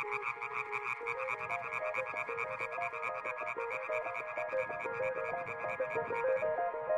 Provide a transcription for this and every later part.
Thank you.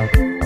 Bye.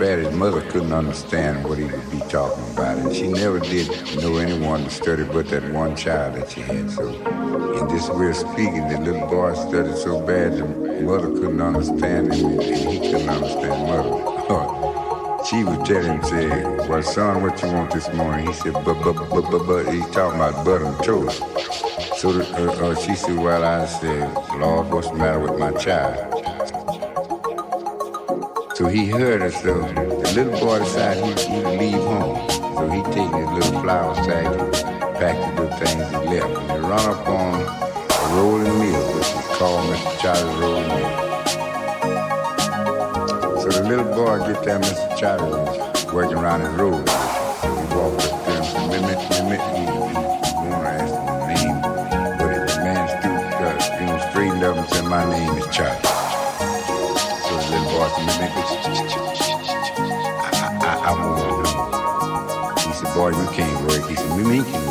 Bad his mother couldn't understand what he would be talking about. And she never did know anyone to study but that one child that she had. So in this way of speaking, the little boy studied so bad the mother couldn't understand him and he couldn't understand mother. she would tell him, say, well, son, what you want this morning? He said, but, but, but, but, but, he's talking about butter and toast. So uh, uh, she said, well, I said, Lord, what's the matter with my child? So he heard her, so the little boy decided he, he'd leave home. So he take his little flour sack and pack the little things and left. And he run up on a rolling mill, which is called Mr. Charlie's Rolling Mill. So the little boy get there, Mr. Charlie was working around his road. He said, boy, you can't work. He said, me, me can